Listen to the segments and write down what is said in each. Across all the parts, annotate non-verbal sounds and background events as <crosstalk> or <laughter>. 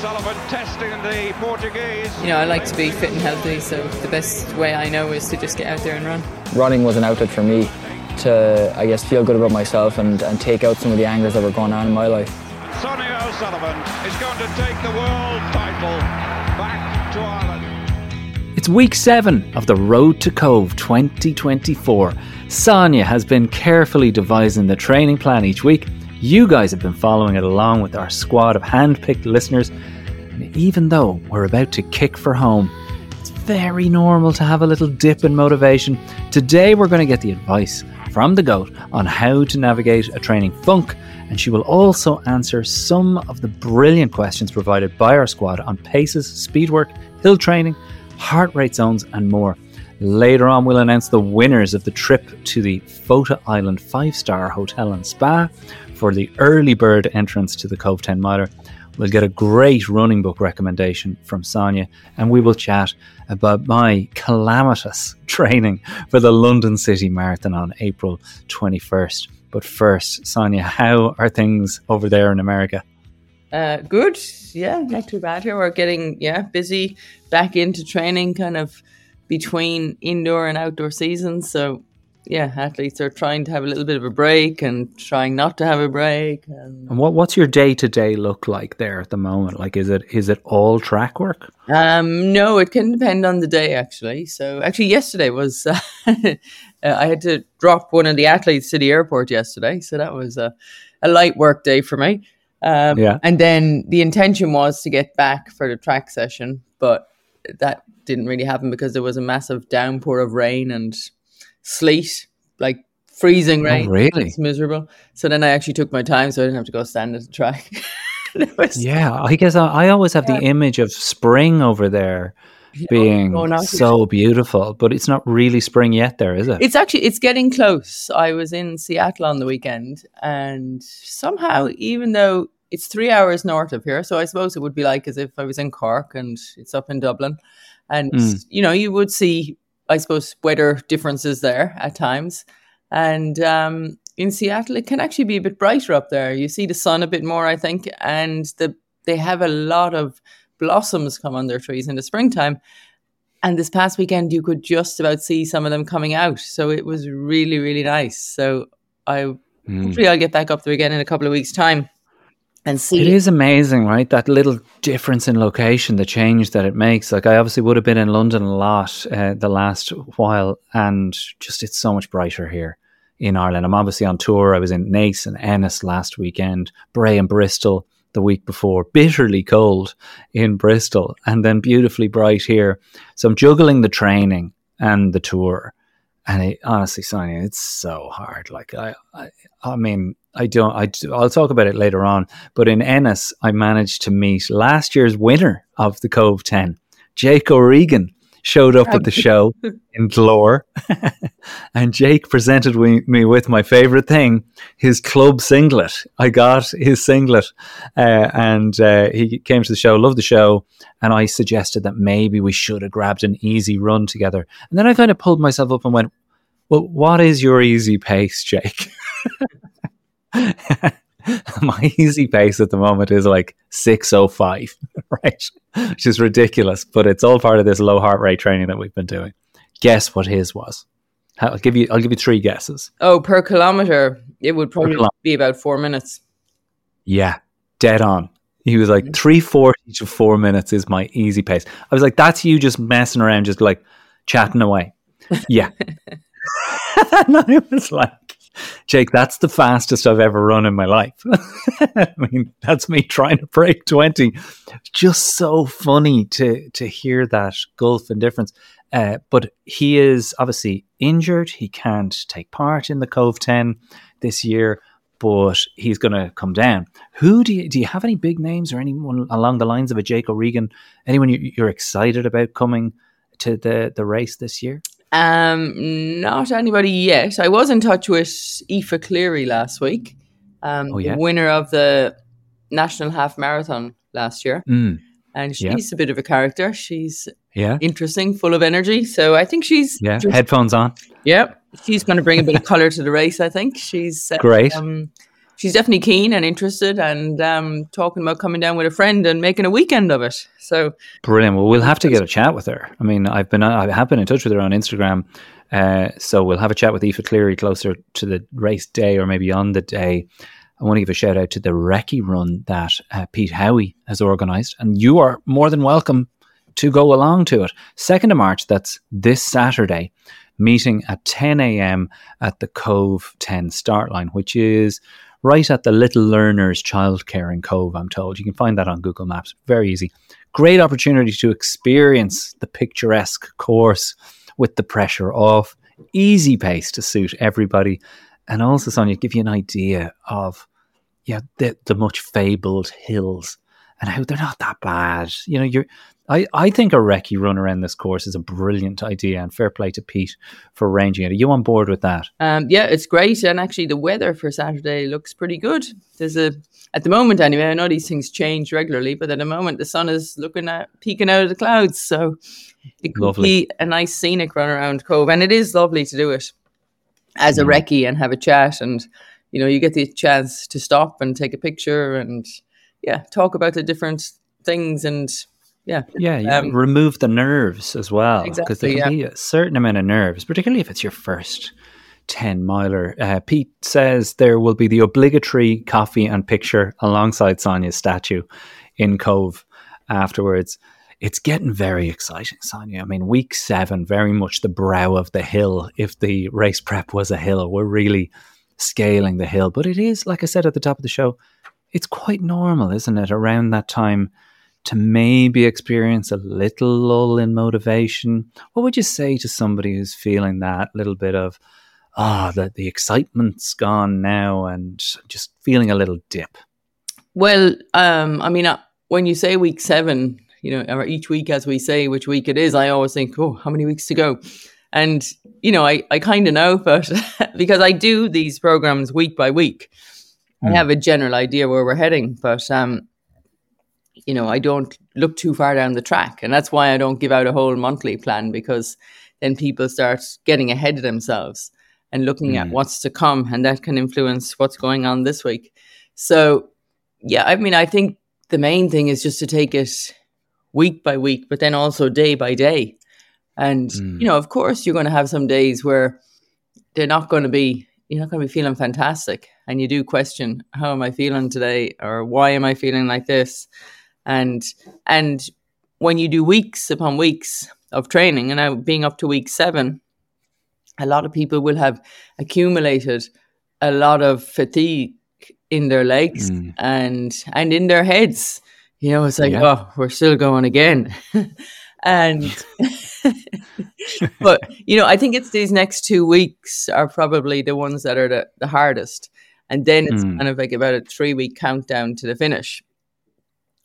O'Sullivan testing the Portuguese. You know, I like to be fit and healthy, so the best way I know is to just get out there and run. Running was an outlet for me to, I guess, feel good about myself and, and take out some of the angers that were going on in my life. Sonia O'Sullivan is going to take the world title back to Ireland. It's week seven of the Road to Cobh 2024. Sonia has been carefully devising the training plan each week. You guys have been following it along with our squad of hand picked listeners. And even though we're about to kick for home, it's very normal to have a little dip in motivation. Today, we're going to get the advice from the GOAT on how to navigate a training funk, and she will also answer some of the brilliant questions provided by our squad on paces, speed work, hill training, heart rate zones, and more. Later on, we'll announce the winners of the trip to the Fota Island five star hotel and spa for the early bird entrance to the Cobh 10 miler. We'll get a great running book recommendation from Sonia, and we will chat about my calamitous <laughs> training for the London City Marathon on April 21st. But first, Sonia, how are things over there in America? Uh, good, yeah, not too bad here. We're getting yeah busy back into training, kind of between indoor and outdoor seasons. So yeah, athletes are trying to have a little bit of a break and trying not to have a break. And, And what what's your day to day look like there at the moment? Like, is it is it all track work? um, no, it can depend on the day actually. So actually, yesterday was <laughs> uh, I had to drop one of the athletes to the airport yesterday, so that was a, a light work day for me. Um, Yeah. And then the intention was to get back for the track session, but that didn't really happen because there was a massive downpour of rain and sleet, like freezing rain. Oh, really? It's miserable. So then I actually took my time, so I didn't have to go stand at the track. <laughs> Was- Yeah, I guess I, I always have the image of spring over there being going out. so beautiful, but it's not really spring yet. There is it? It's actually it's getting close. I was in Seattle on the weekend, and somehow, even though it's three hours north of here, so I suppose it would be like as if I was in Cork and it's up in Dublin, and Mm. you know you would see, I suppose, weather differences there at times, and um, in Seattle it can actually be a bit brighter up there. You see the sun a bit more, I think, and the they have a lot of blossoms come on their trees in the springtime. And this past weekend, you could just about see some of them coming out. So it was really, really nice. So I Mm. hopefully I'll get back up there again in a couple of weeks' time and see. It is amazing, right? That little difference in location, the change that it makes. Like I obviously would have been in London a lot uh, the last while, and just it's so much brighter here in Ireland. I'm obviously on tour. I was in Naas and Ennis last weekend, Bray and Bristol the week before, bitterly cold in Bristol, and then beautifully bright here. So I'm juggling the training and the tour. And it, honestly, Sonia, it's so hard. Like I, I, I mean, I don't. I, I'll talk about it later on. But in Ennis, I managed to meet last year's winner of the Cobh Ten, Jake O'Regan, showed up at the show <laughs> in Glór, <laughs> and Jake presented we, me with my favorite thing, his club singlet. I got his singlet, uh, and uh, he came to the show, loved the show, and I suggested that maybe we should have grabbed an easy run together. And then I kind of pulled myself up and went, "Well, what is your easy pace, Jake?" <laughs> <laughs> my easy pace at the moment is like 605 <laughs> right? Which is ridiculous but it's all part of this low heart rate training that we've been doing. Guess what his was? I'll give you i'll give you three guesses. Oh, per kilometer, it would probably be about four minutes. yeah dead on. He was like mm-hmm. 340 to four minutes is my easy pace. I was like that's you just messing around just like chatting away. Yeah. <laughs> And i was like Jake, that's the fastest I've ever run in my life. <laughs> I mean, that's me trying to break 20. Just so funny to to hear that gulf and difference. Uh, but he is obviously injured. He can't take part in the Cobh 10 this year, but he's going to come down. Who do you, do you have any big names or anyone along the lines of a Jake O'Regan? Anyone you, you're excited about coming to the, the race this year? Um, not anybody yet. I was in touch with Aoife Cleary last week, um, Oh, yeah? winner of the National Half Marathon last year. Mm, And she's Yeah. a bit of a character. She's yeah. interesting, full of energy. So I think she's Yeah. just- Headphones on. Yep, she's going to bring a bit of color to the race. I think she's uh, Great. Um, she's definitely keen and interested and um, talking about coming down with a friend and making a weekend of it. So brilliant. Well, we'll have to get a chat with her. I mean, I've been I have been in touch with her on Instagram, uh, so we'll have a chat with Aoife Cleary closer to the race day or maybe on the day. I want to give a shout out to the Recce run that uh, Pete Howie has organised, and you are more than welcome to go along to it. 2nd of March, that's this Saturday, meeting at 10 a.m. at the Cobh 10 start line, which is right at the Little Learners Childcare in Cobh, I'm told. You can find that on Google Maps. Very easy. Great opportunity to experience the picturesque course with the pressure off. Easy pace to suit everybody. And also, Sonia, give you an idea of yeah, the, the much fabled hills and how they're not that bad. You know, you're I, I think a recce run around this course is a brilliant idea and fair play to Pete for arranging it. Are you on board with that? Um, yeah, it's great. And actually, the weather for Saturday looks pretty good. There's a, at the moment anyway, I know these things change regularly, but at the moment, the sun is looking at peeking out of the clouds. So it could lovely. be a nice scenic run around Cobh, And it is lovely to do it as a mm. recce and have a chat. And, you know, you get the chance to stop and take a picture and, yeah, talk about the different things and yeah. Yeah, yeah. Um, remove the nerves as well. Because exactly, there can yeah. be a certain amount of nerves, particularly if it's your first 10 miler. Uh, Pete says there will be the obligatory coffee and picture alongside Sonia's statue in Cobh afterwards. It's getting very exciting, Sonia. I mean, week seven, very much the brow of the hill. If the race prep was a hill, we're really scaling the hill. But it is, like I said at the top of the show, it's quite normal, isn't it, around that time to maybe experience a little lull in motivation? What would you say to somebody who's feeling that little bit of, ah, oh, the, the excitement's gone now and just feeling a little dip? Well, um, I mean, uh, when you say week seven, you know, or each week as we say which week it is, I always think, oh, how many weeks to go? And, you know, I, I kind of know, <laughs> but because I do these programs week by week, mm. I have a general idea where we're heading. But um, you know, I don't look too far down the track. And that's why I don't give out a whole monthly plan because then people start getting ahead of themselves and looking mm. at what's to come. And that can influence what's going on this week. So, yeah, I mean, I think the main thing is just to take it week by week, but then also day by day. And, mm. you know, of course, you're going to have some days where they're not going to be, you're not going to be feeling fantastic. And you do question, how am I feeling today? Or why am I feeling like this? And and when you do weeks upon weeks of training and now being up to week seven a lot of people will have accumulated a lot of fatigue in their legs mm. and and in their heads you know it's like yeah. oh we're still going again <laughs> and <laughs> but you know i think it's these next two weeks are probably the ones that are the, the hardest and then it's mm. kind of like about a three week countdown to the finish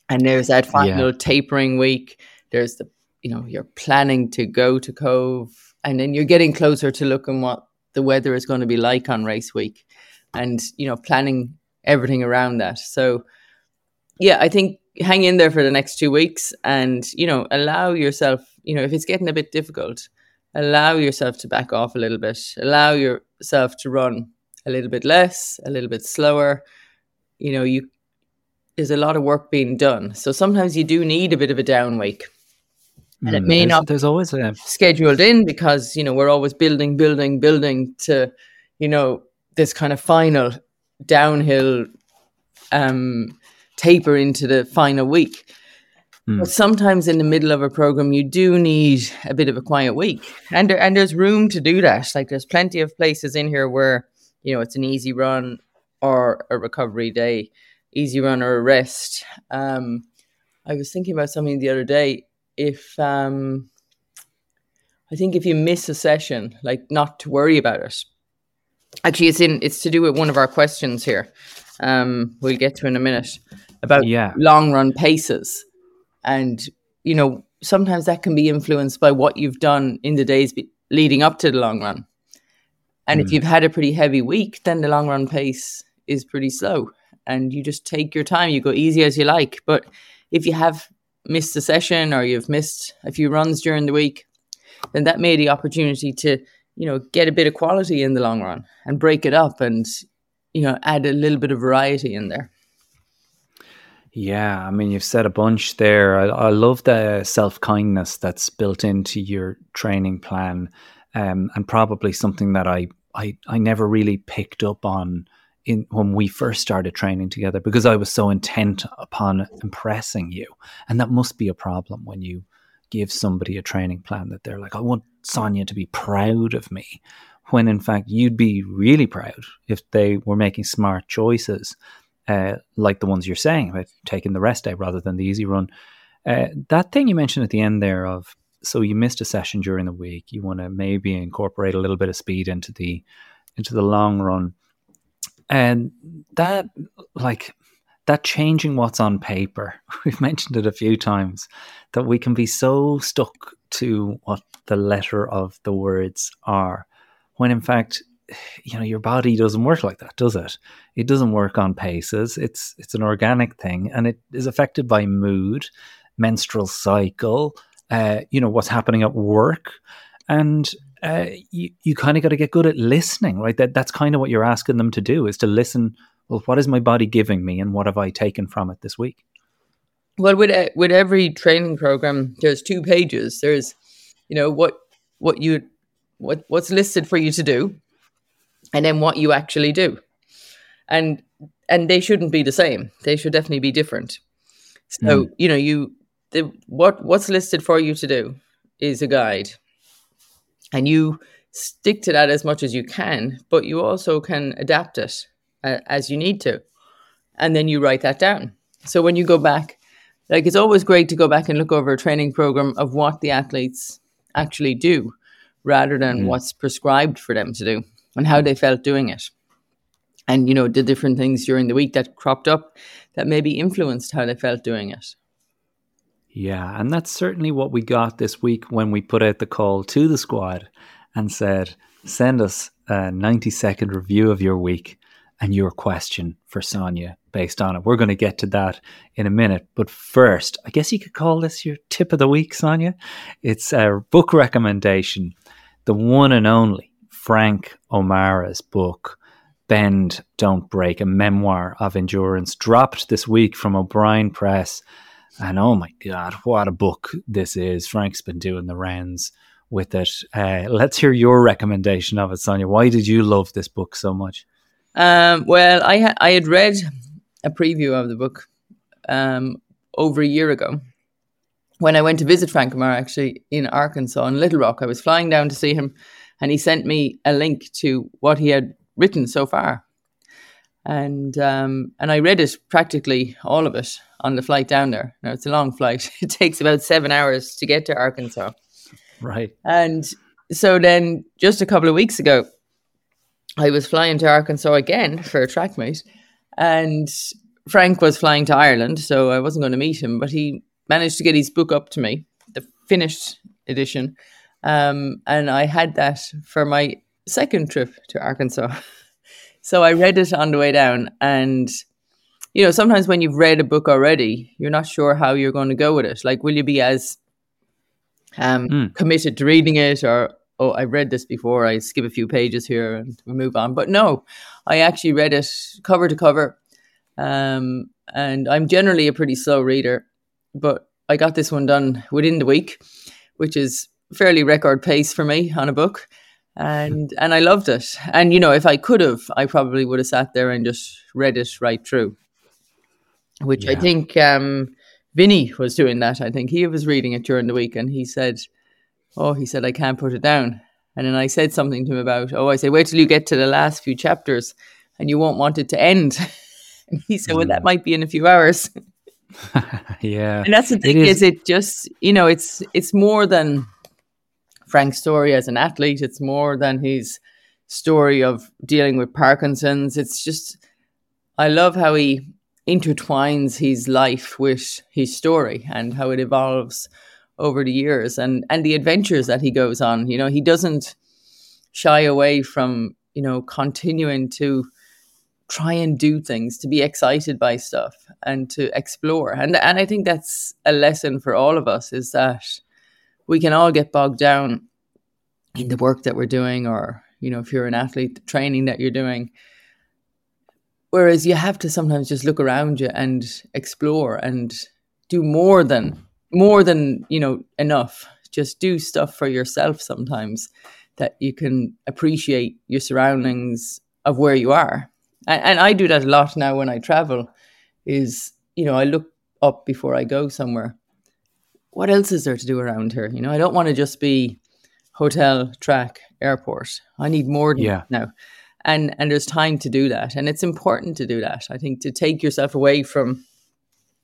and there's that final yeah. tapering week. There's the, you know, you're planning to go to Cobh, and then you're getting closer to looking what the weather is going to be like on race week, and you know, planning everything around that. So, yeah, I think hang in there for the next two weeks, and you know, allow yourself. You know, if it's getting a bit difficult, allow yourself to back off a little bit. Allow yourself to run a little bit less, a little bit slower. You know, you there's a lot of work being done. So sometimes you do need a bit of a down week. And it mm, may there's, not there's always a scheduled in because, you know, we're always building, building, building to, you know, this kind of final downhill um taper into the final week. Mm. But sometimes in the middle of a program, you do need a bit of a quiet week, and there, and there's room to do that. Like there's plenty of places in here where you know it's an easy run or a recovery day easy run or a rest. Um, I was thinking about something the other day. If um, I think if you miss a session, like not to worry about it. Actually, it's in. It's to do with one of our questions here. Um, we'll get to in a minute about yeah. long run paces, and you know sometimes that can be influenced by what you've done in the days be- leading up to the long run. And mm. if hmm. you've had a pretty heavy week, then the long run pace is pretty slow and you just take your time. You go easy as you like. But if you have missed a session or you've missed a few runs during the week, then that may be the opportunity to, you know, get a bit of quality in the long run and break it up and, you know add a little bit of variety in there. Yeah, I mean, you've said a bunch there. I, I love the self kindness that's built into your training plan, um, and probably something that I, I I never really picked up on in when we first started training together because I was so intent upon impressing you, and that must be a problem when you give somebody a training plan that they're like, I want Sonia to be proud of me, when in fact you'd be really proud if they were making smart choices uh, like the ones you're saying about taking the rest day rather than the easy run. Uh, that thing you mentioned at the end there of so you missed a session during the week, you want to maybe incorporate a little bit of speed into the into the long run, and that like that changing what's on paper. <laughs> We've mentioned it a few times that we can be so stuck to what the letter of the words are, when in fact <sighs> you know your body doesn't work like that does it it doesn't work on paces it's it's an organic thing and it is affected by mood menstrual cycle uh, you know what's happening at work and uh, you, you kind of got to get good at listening right? That that's kind of what you're asking them to do is to listen well what is my body giving me and what have i taken from it this week? Well with with every training program there's two pages. There's you know what what you what what's listed for you to do and then what you actually do. And and they shouldn't be the same. They should definitely be different. So mm. you know you the what what's listed for you to do is a guide and you stick to that as much as you can but you also can adapt it uh, as you need to and then you write that down so when you go back like it's always great to go back and look over a training program of what the athletes actually do rather than mm. what's prescribed for them to do and how they felt doing it. And, you know, the different things during the week that cropped up that maybe influenced how they felt doing it. Yeah, and that's certainly what we got this week when we put out the call to the squad and said, send us a 90 second review of your week and your question for Sonia based on it. We're going to get to that in a minute. But first, I guess you could call this your tip of the week, Sonia. It's a book recommendation, the one and only Frank O'Mara's book, Bend, Don't Break, a memoir of endurance, dropped this week from O'Brien Press. And oh my God, what a book this is. Frank's been doing the rounds with it. Uh, let's hear your recommendation of it, Sonia. Why did you love this book so much? Um, well, I, ha- I had read a preview of the book um, over a year ago when I went to visit Frank O'Mara actually in Arkansas in Little Rock. I was flying down to see him and he sent me a link to what he had written so far. And um, and I read it practically all of it on the flight down there. Now it's a long flight; <laughs> it takes about seven hours to get to Arkansas. Right. And so then, just a couple of weeks ago, I was flying to Arkansas again for a track meet, and Frank was flying to Ireland, so I wasn't going to meet him, but he managed to get his book up to me, the finished edition, um, and I had that for my second trip to Arkansas. <laughs> so I read it on the way down. And, you know, sometimes when you've read a book already, you're not sure how you're going to go with it. Like, will you be as um, mm. committed to reading it or, oh, I read this before, I skip a few pages here and we move on. But no, I actually read it cover to cover. Um, and I'm generally a pretty slow reader, but I got this one done within the week, which is fairly record pace for me on a book and and I loved it. And you know, if I could have, I probably would have sat there and just read it right through. Which yeah. I think um, Vinny was doing that. I think he was reading it during the week, and he said, "Oh, he said I can't put it down." And then I said something to him about, "Oh, I say wait till you get to the last few chapters, and you won't want it to end." <laughs> and he said, mm. "Well, that mm. might be in a few hours." <laughs> yeah, and that's the thing it is, is it just you know it's it's more than Frank's story as an athlete. It's more than his story of dealing with Parkinson's. It's just, I love how he intertwines his life with his story and how it evolves over the years and, and the adventures that he goes on. You know, he doesn't shy away from, you know, continuing to try and do things, to be excited by stuff and to explore. And and I think that's a lesson for all of us is that we can all get bogged down in the work that we're doing or you know if you're an athlete the training that you're doing. Whereas you have to sometimes just look around you and explore and do more than more than you know enough. Just do stuff for yourself sometimes that you can appreciate your surroundings of where you are. And, and i do that a lot now when i travel is you know i look up before i go somewhere what else is there to do around here you know i don't want to just be hotel track airport i need more than Yeah. now and and there's time to do that and it's important to do that i think to take yourself away from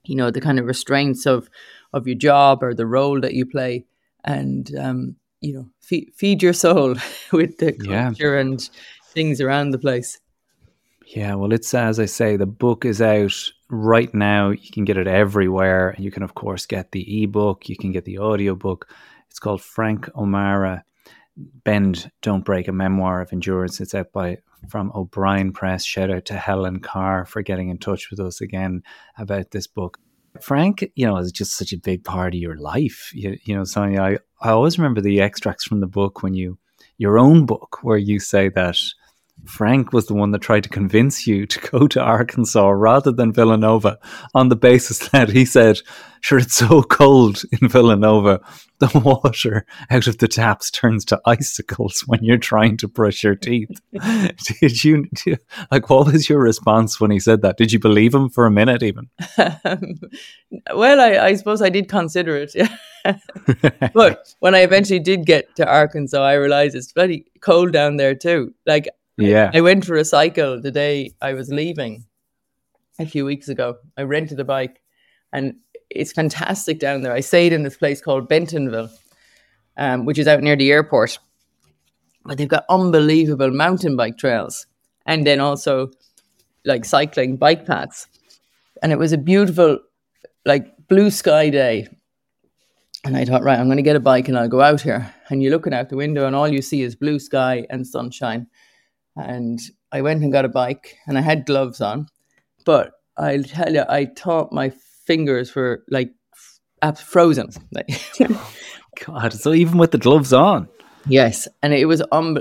you know the kind of restraints of of your job or the role that you play and um you know feed, feed your soul <laughs> with the Yeah. culture and things around the place Yeah, well, it's as I say, the book is out right now. You can get it everywhere. And you can, of course, get the ebook, you can get the audiobook. It's called Frank O'Mara Bend, Don't Break, a memoir of endurance. It's out by from O'Brien Press. Shout out to Helen Carr for getting in touch with us again about this book. Frank, you know, is just such a big part of your life. You, you know, Sonia, I, I always remember the extracts from the book when you, your own book, where you say that Frank was the one that tried to convince you to go to Arkansas rather than Villanova on the basis <laughs> that he said, sure, it's so cold in Villanova, the <laughs> water out of the taps turns to icicles <laughs> when you're trying to brush your teeth. Did you, like, what was your response when he said that? Did you believe him for a minute even? Um, well I, I suppose i did consider it yeah. but when i eventually did get to arkansas i realized it's bloody cold down there too like yeah. I went for a cycle the day I was leaving a few weeks ago. I rented a bike and it's fantastic down there. I stayed in this place called Bentonville, um, which is out near the airport. But they've got unbelievable mountain bike trails and then also like cycling bike paths. And it was a beautiful, like blue sky day. And I thought, right, I'm going to get a bike and I'll go out here. And you're looking out the window and all you see is blue sky and sunshine and I went and got a bike and I had gloves on, but I'll tell you, I thought my fingers were like f- frozen. <laughs> God, so even with the gloves on. yes, and it was um,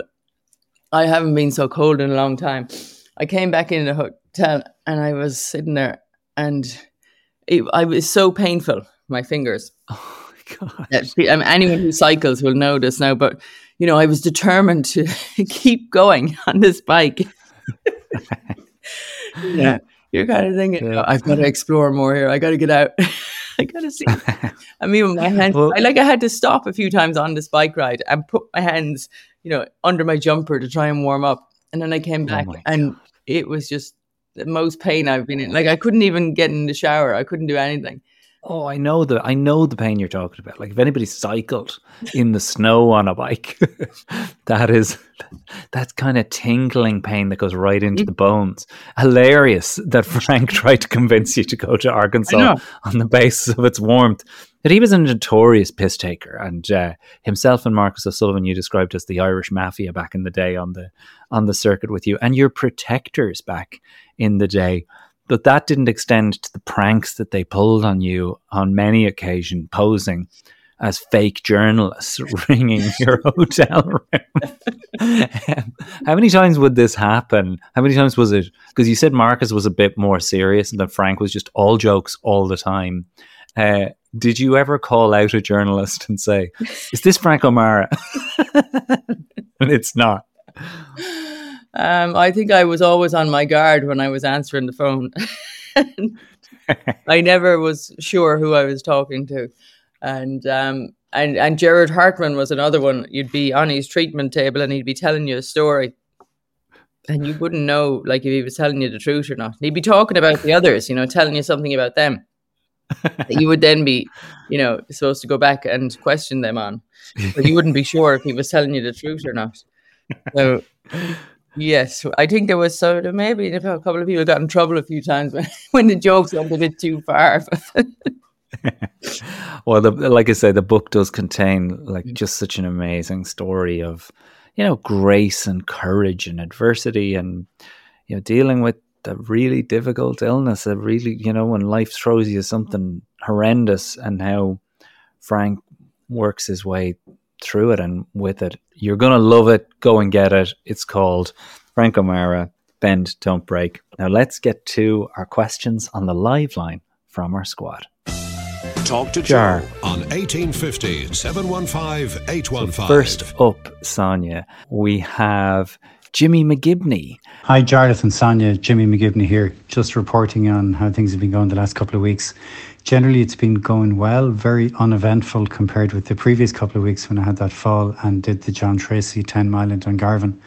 I haven't been so cold in a long time. I came back in the hotel and I was sitting there, and it, I was so painful. My fingers. <laughs> Oh, my God. that I mean, anyone who cycles will know this now, but you know, I was determined to <laughs> keep going on this bike. <laughs> yeah, you're kind of thinking, Yeah. "Oh, I've got to explore more here. I got to get out. <laughs> I got to see. I mean, my hands, Well- I like I had to stop a few times on this bike ride and put my hands, you know, under my jumper to try and warm up, and then I came oh back Oh and it was just the most pain I've been in. Like I couldn't even get in the shower. I couldn't do anything. Oh, I know the I know the pain you're talking about. Like if anybody cycled in the snow on a bike, <laughs> that is that kind of tingling pain that goes right into the bones. Hilarious that Frank <laughs> tried to convince you to go to Arkansas on the basis of its warmth. That he was a notorious piss taker, and uh, himself and Marcus O'Sullivan you described as the Irish mafia back in the day on the on the circuit with you, and your protectors back in the day but that didn't extend to the pranks that they pulled on you on many occasions, posing as fake journalists, <laughs> ringing your <laughs> hotel room. Um, How many times would this happen? How many times was it? Because you said Marcus was a bit more serious and that Frank was just all jokes all the time. Uh, did you ever call out a journalist and say, "Is this Frank O'Mara?" <laughs> it's not. Um, I think I was always on my guard when I was answering the phone. <laughs> I never was sure who I was talking to, and um, and and Gerard Hartmann was another one. You'd be on his treatment table, and he'd be telling you a story, and you wouldn't know like if he was telling you the truth or not. He'd be talking about the others, you know, telling you something about them. you would then be, you know, supposed to go back and question them on, but you wouldn't be sure if he was telling you the truth or not. So <laughs> Yes, I think there was sort of maybe a couple of people got in trouble a few times <laughs> when, when the jokes went a bit too far. <laughs> well, the, like I say, the book does contain like mm. just such an amazing story of, you know, grace and courage and adversity and, you know, dealing with a really difficult illness, a really, you know, when life throws you something horrendous and how Frank works his way through it and with it. You're going to love it. Go and get it. It's called Frank O'Mara bend, don't break. Now let's get to our questions on the live line from our squad. Talk to Jar. Joe on 1850 715 815. First up, Sonia, we have Jimmy McGibney. Hi, Jarlath and Sonia. Jimmy McGibney here, just reporting on how things have been going the last couple of weeks. Generally, it's been going well, very uneventful compared with the previous couple of weeks when I had that fall and did the John Treacy 10 mile in Dungarvan.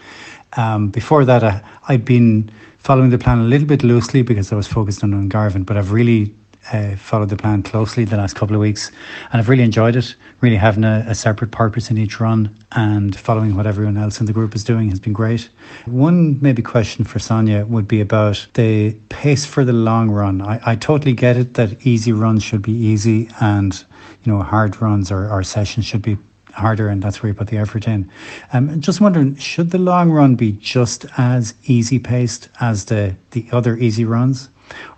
Um, before that, I, I'd been following the plan a little bit loosely because I was focused on Dungarvan, but I've really uh, followed the plan closely the last couple of weeks and I've really enjoyed it. Really having a, a separate purpose in each run and following what everyone else in the group is doing has been great. One maybe question for Sonia would be about the pace for the long run. I, I totally get it that easy runs should be easy and you know hard runs or, or sessions should be harder and that's where you put the effort in. Um, just wondering, should the long run be just as easy paced as the, the other easy runs?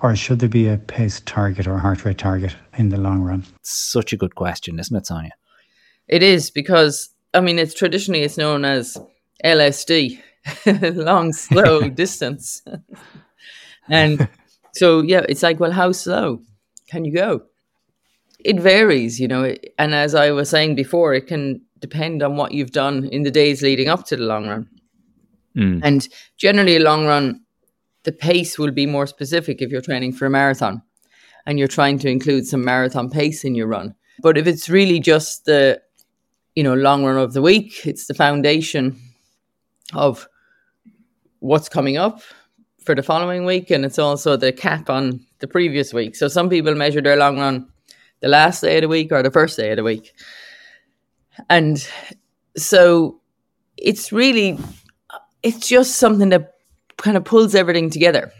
Or should there be a pace target or heart rate target in the long run? Such a good question, isn't it, Sonia? It is because I mean it's traditionally it's known as LSD, <laughs> long slow <laughs> distance, <laughs> and so yeah, it's like well, how slow can you go? It varies, you know, and as I was saying before, it can depend on what you've done in the days leading up to the long run, Mm. and generally a long run, the pace will be more specific if you're training for a marathon, and you're trying to include some marathon pace in your run. But if it's really just the you know long run of the week it's the foundation of what's coming up for the following week and it's also the cap on the previous week so some people measure their long run the last day of the week or the first day of the week and so it's really it's just something that kind of pulls everything together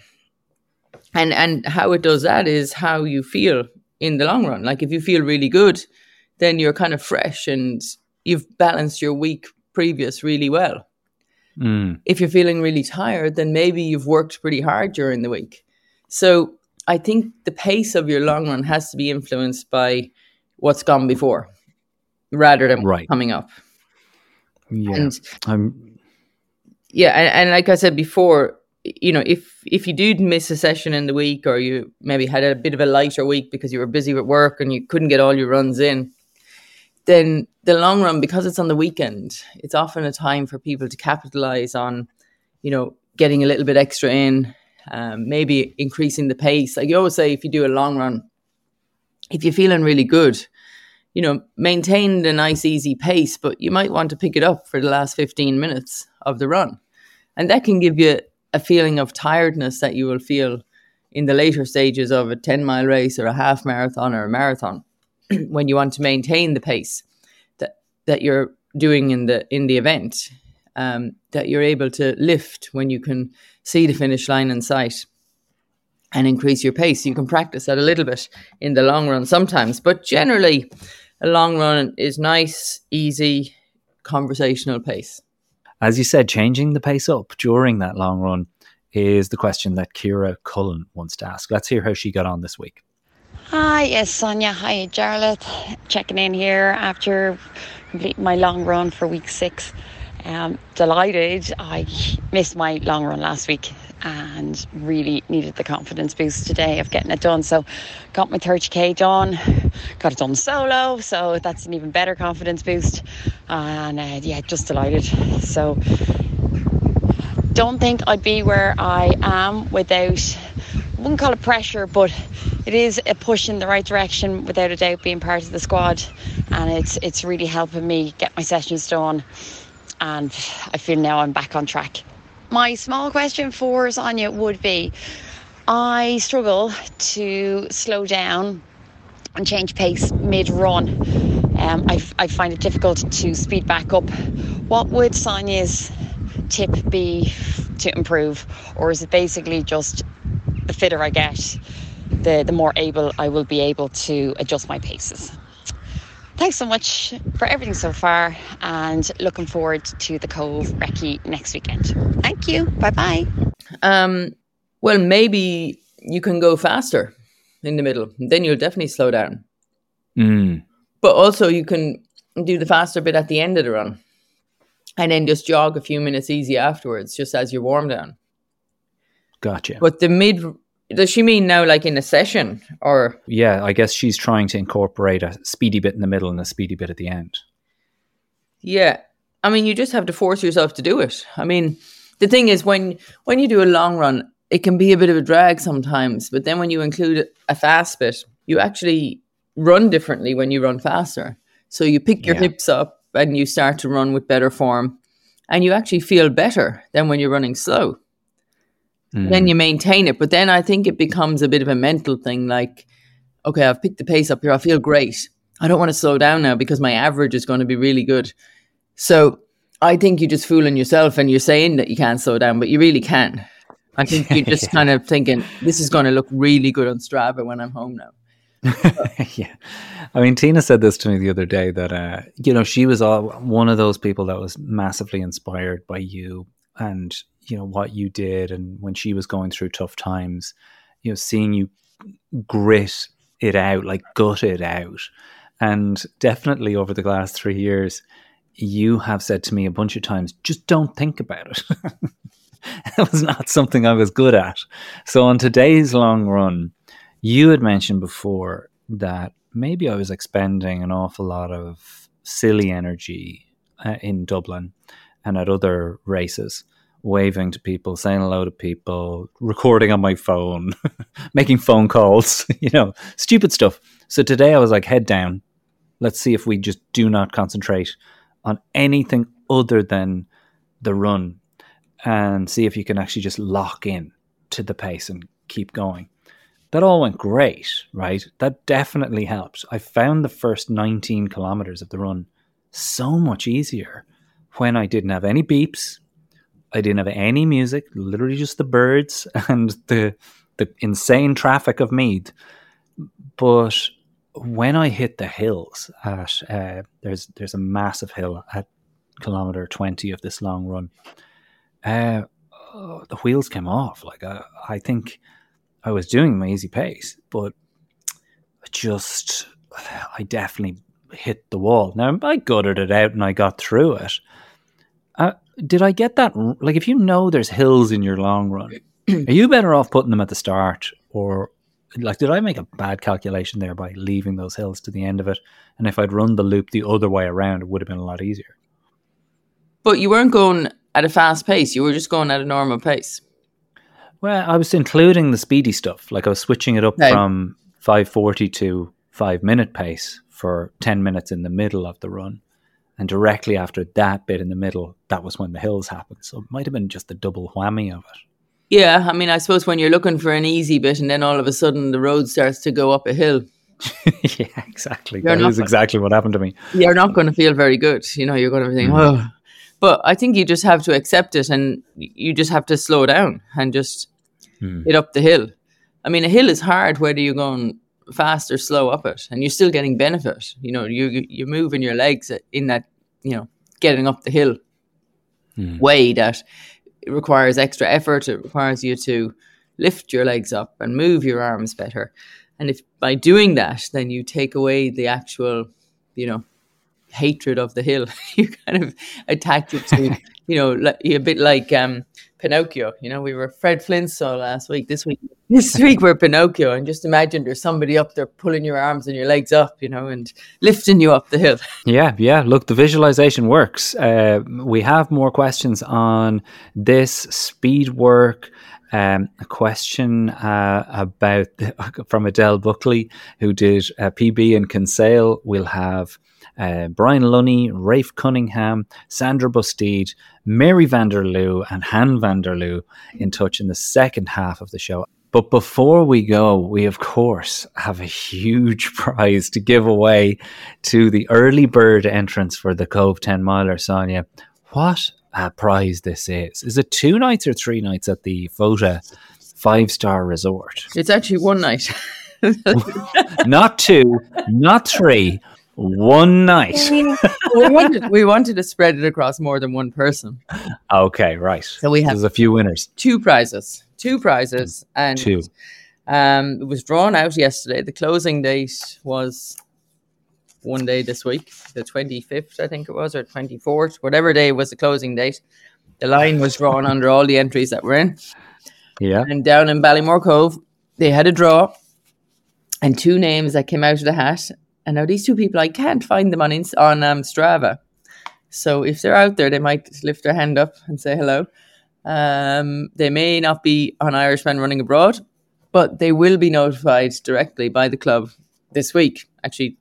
and and how it does that is how you feel in the long run like if you feel really good then you're kind of fresh and you've balanced your week previous really well. Mm. If you're feeling really tired, then maybe you've worked pretty hard during the week. So I think the pace of your long run has to be influenced by what's gone before rather than Right. coming up. Yeah. And I'm, yeah, and, and like I said before, you know, if if you did miss a session in the week or you maybe had a bit of a lighter week because you were busy with work and you couldn't get all your runs in, then the long run, because it's on the weekend, it's often a time for people to capitalize on, you know, getting a little bit extra in, um, maybe increasing the pace. Like you always say, if you do a long run, if you're feeling really good, you know, maintain the nice, easy pace, but you might want to pick it up for the last 15 minutes of the run. And that can give you a feeling of tiredness that you will feel in the later stages of a 10 mile race or a half marathon or a marathon <clears throat> when you want to maintain the pace that, that you're doing in the in the event um, that you're able to lift when you can see the finish line in sight and increase your pace. You can practice that a little bit in the long run sometimes, but generally, a long run is nice, easy, conversational pace. As you said, changing the pace up during that long run is the question that Kira Cullen wants to ask. Let's hear how she got on this week. Hi, yes, Sonia. Hi, Jarlath. Checking in here after completing my long run for week six. Um, delighted. I missed my long run last week and really needed the confidence boost today of getting it done. So, got my 30k done, got it done solo. So, that's an even better confidence boost. And uh, yeah, just delighted. So, don't think I'd be where I am without, wouldn't call it pressure, but it is a push in the right direction without a doubt being part of the squad and it's it's really helping me get my sessions done and I feel now I'm back on track. My small question for Sonia would be I struggle to slow down and change pace mid run. Um, I, I find it difficult to speed back up. What would Sonia's tip be to improve, or is it basically just the fitter I get, the, the more able I will be able to adjust my paces? Thanks so much for everything so far, and looking forward to the Cobh Recce next weekend. Thank you. Bye bye. Um, well, maybe you can go faster in the middle. Then you'll definitely slow down. Mm. But also, you can do the faster bit at the end of the run and then just jog a few minutes easy afterwards, just as you warm down. Gotcha. But the mid, does she mean now like in a session or? yeah, I guess she's trying to incorporate a speedy bit in the middle and a speedy bit at the end. Yeah. I mean, you just have to force yourself to do it. I mean, the thing is when when you do a long run, it can be a bit of a drag sometimes, but then when you include a fast bit, you actually run differently when you run faster. So you pick your Yeah. hips up and you start to run with better form and you actually feel better than when you're running slow. Then you maintain it, but then I think it becomes a bit of a mental thing like okay, I've picked the pace up here. I feel great. I don't want to slow down now because my average is going to be really good. So I think you're just fooling yourself and you're saying that you can't slow down, but you really can. I think <laughs> you're just kind of thinking this is going to look really good on Strava when I'm home now. <laughs> yeah. I mean, Tina said this to me the other day that, uh, you know, she was all, one of those people that was massively inspired by you and, you know, what you did. And when she was going through tough times, you know, seeing you grit it out, like gut it out. And definitely over the last three years, you have said to me a bunch of times, just don't think about it. <laughs> it was not something I was good at. So on today's long run, you had mentioned before that maybe I was expending an awful lot of silly energy uh, in Dublin and at other races, waving to people, saying hello to people, recording on my phone, <laughs> making phone calls, <laughs> you know, stupid stuff. So today I was like, head down. Let's see if we just do not concentrate on anything other than the run and see if you can actually just lock in to the pace and keep going that all went great, right? That definitely helped. I found the first 19 kilometers of the run so much easier when I didn't have any beeps. I didn't have any music, literally just the birds <laughs> and the the insane traffic of Meath. But when I hit the hills at uh, there's there's a massive hill at kilometer 20 of this long run. Uh, the wheels came off. Like I, I think I was doing my easy pace, but I just, I definitely hit the wall. Now I gutted it out and I got through it. Uh, did I get that? Like, if you know there's hills in your long run, <clears throat> are you better off putting them at the start, or like, did I make a bad calculation there by leaving those hills to the end of it? And if I'd run the loop the other way around, it would have been a lot easier. But you weren't going at a fast pace, you were just going at a normal pace. Well, I was including the speedy stuff. Like I was switching it up Okay. from 540 to five minute pace for 10 minutes in the middle of the run. And directly after that bit in the middle, that was when the hills happened. So it might have been just the double whammy of it. Yeah, I mean, I suppose when you're looking for an easy bit and then all of a sudden the road starts to go up a hill, <laughs> yeah, exactly. You're That is exactly what happened to me. you're not going to feel very good. You know, you're going to think, oh. But I think you just have to accept it and you just have to slow down and just mm. hit up the hill. I mean, a hill is hard whether you're going fast or slow up it and you're still getting benefit. You know, you, you- you're moving your legs in that, you know, getting up the hill way that requires extra effort. It requires you to lift your legs up and move your arms better. And if by doing that, then you take away the actual, you know, hatred of the hill. <laughs> you kind of attach it to, <laughs> you know, like, a bit like um, Pinocchio. You know, we were Fred Flintstone last week. This week, <laughs> this week we're Pinocchio, and just imagine there's somebody up there pulling your arms and your legs up, you know, and lifting you up the hill. <laughs> Yeah, yeah. Look, the visualization works. Uh, we have more questions on this speed work. Um, a question uh, about <laughs> from Adele Buckley, who did uh, PB in Kinsale. We'll have uh, Brian Lunny, Rafe Cunningham, Sandra Busteed, Mary Vanderloo, and Han Vanderloo in touch in the second half of the show. But before we go, we of course have a huge <laughs> prize to give away to the early bird entrance for the Cobh 10 miler, Sonia. What a prize this is. Is it two nights or three nights at the Fota five star resort? It's actually one night. <laughs> <laughs> not two, not three, one night. we wanted we wanted to spread it across more than one person. Okay, right. So we have- There's a few winners. Two prizes, two prizes, and Two. Um, it was drawn out yesterday. The closing date was one day this week, the twenty fifth, I think it was, or twenty fourth, whatever day was the closing date. The line was drawn <laughs> under all the entries that were in, Yeah. And down in Ballymore Cobh, they had a draw and two names that came out of the hat. And now these two people, I can't find them on Inst- on um, Strava. So if they're out there, they might lift their hand up and say hello. Um, they may not be on Irishman Running Abroad, but they will be notified directly by the club this week. Actually,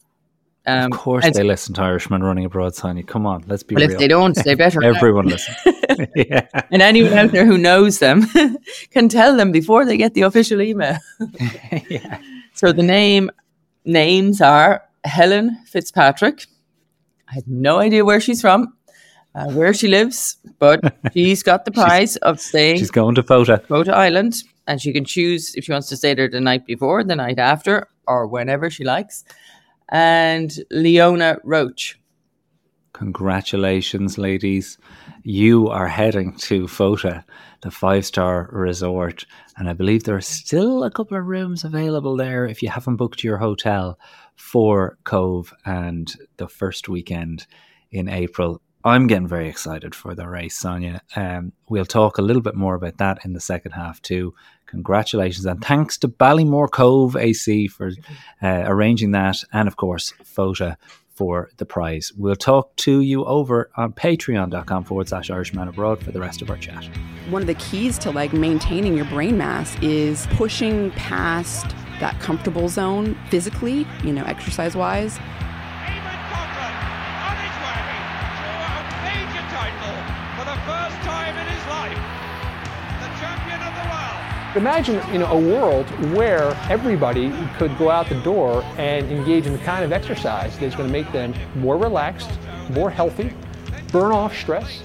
um, of course, they listen to Irishman Running Abroad, Sonny. Come on, let's be well, real. if they don't, they better. <laughs> Everyone listens. <laughs> yeah. and anyone out there who knows them <laughs> can tell them before they get the official email. yeah. So the name names are Helen Fitzpatrick. I have no idea where she's from, uh, where she lives, but <laughs> she's got the prize of staying She's going to Fota. Fota Island, and she can choose if she wants to stay there the night before, the night after, or whenever she likes. And Leona Roach. Congratulations, ladies. You are heading to Fota, the five star resort. And I believe there are still a couple of rooms available there if you haven't booked your hotel for Cobh and the first weekend in April. I'm getting very excited for the race, Sonia. Um, we'll talk a little bit more about that in the second half too. Congratulations and thanks to Ballymore Cobh AC for uh, arranging that, and of course, Fota for the prize. We'll talk to you over on patreon.com forward slash Irishman Abroad for the rest of our chat. One of the keys to like maintaining your brain mass is pushing past that comfortable zone physically, you know, exercise wise. Eamonn Coghlan on his way to a major title for the first time in his life. The champion of the world. Imagine you know a world where everybody could go out the door and engage in the kind of exercise that's going to make them more relaxed, more healthy, burn off stress,